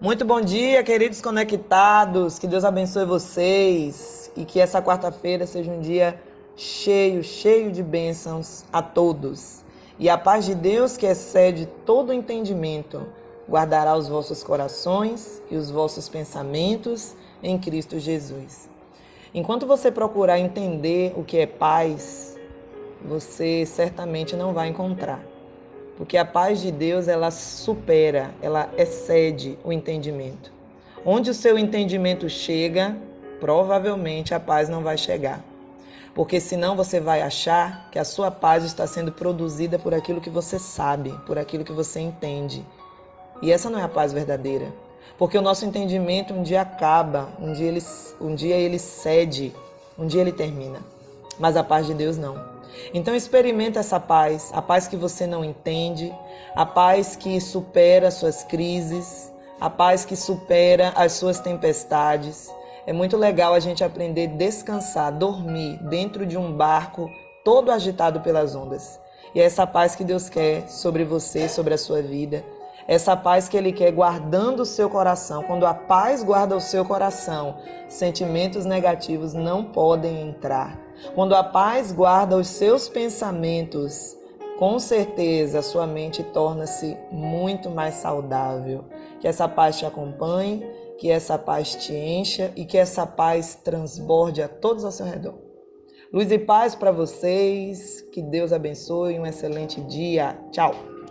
Muito bom dia, queridos conectados. Que Deus abençoe vocês e que essa quarta-feira seja um dia cheio, cheio de bênçãos a todos. E a paz de Deus, que excede todo entendimento, guardará os vossos corações e os vossos pensamentos em Cristo Jesus. Enquanto você procurar entender o que é paz, você certamente não vai encontrar. Porque a paz de Deus, ela supera, ela excede o entendimento. Onde o seu entendimento chega, provavelmente a paz não vai chegar. Porque senão você vai achar que a sua paz está sendo produzida por aquilo que você sabe, por aquilo que você entende. E essa não é a paz verdadeira. Porque o nosso entendimento um dia acaba, um dia ele, um dia ele cede, um dia ele termina. Mas a paz de Deus não. Então experimenta essa paz, a paz que você não entende, a paz que supera suas crises, a paz que supera as suas tempestades. É muito legal a gente aprender a descansar, dormir dentro de um barco todo agitado pelas ondas. E é essa paz que Deus quer sobre você, sobre a sua vida. Essa paz que Ele quer guardando o seu coração. Quando a paz guarda o seu coração, sentimentos negativos não podem entrar. Quando a paz guarda os seus pensamentos, com certeza sua mente torna-se muito mais saudável. Que essa paz te acompanhe, que essa paz te encha e que essa paz transborde a todos ao seu redor. Luz e paz para vocês, que Deus abençoe, um excelente dia. Tchau!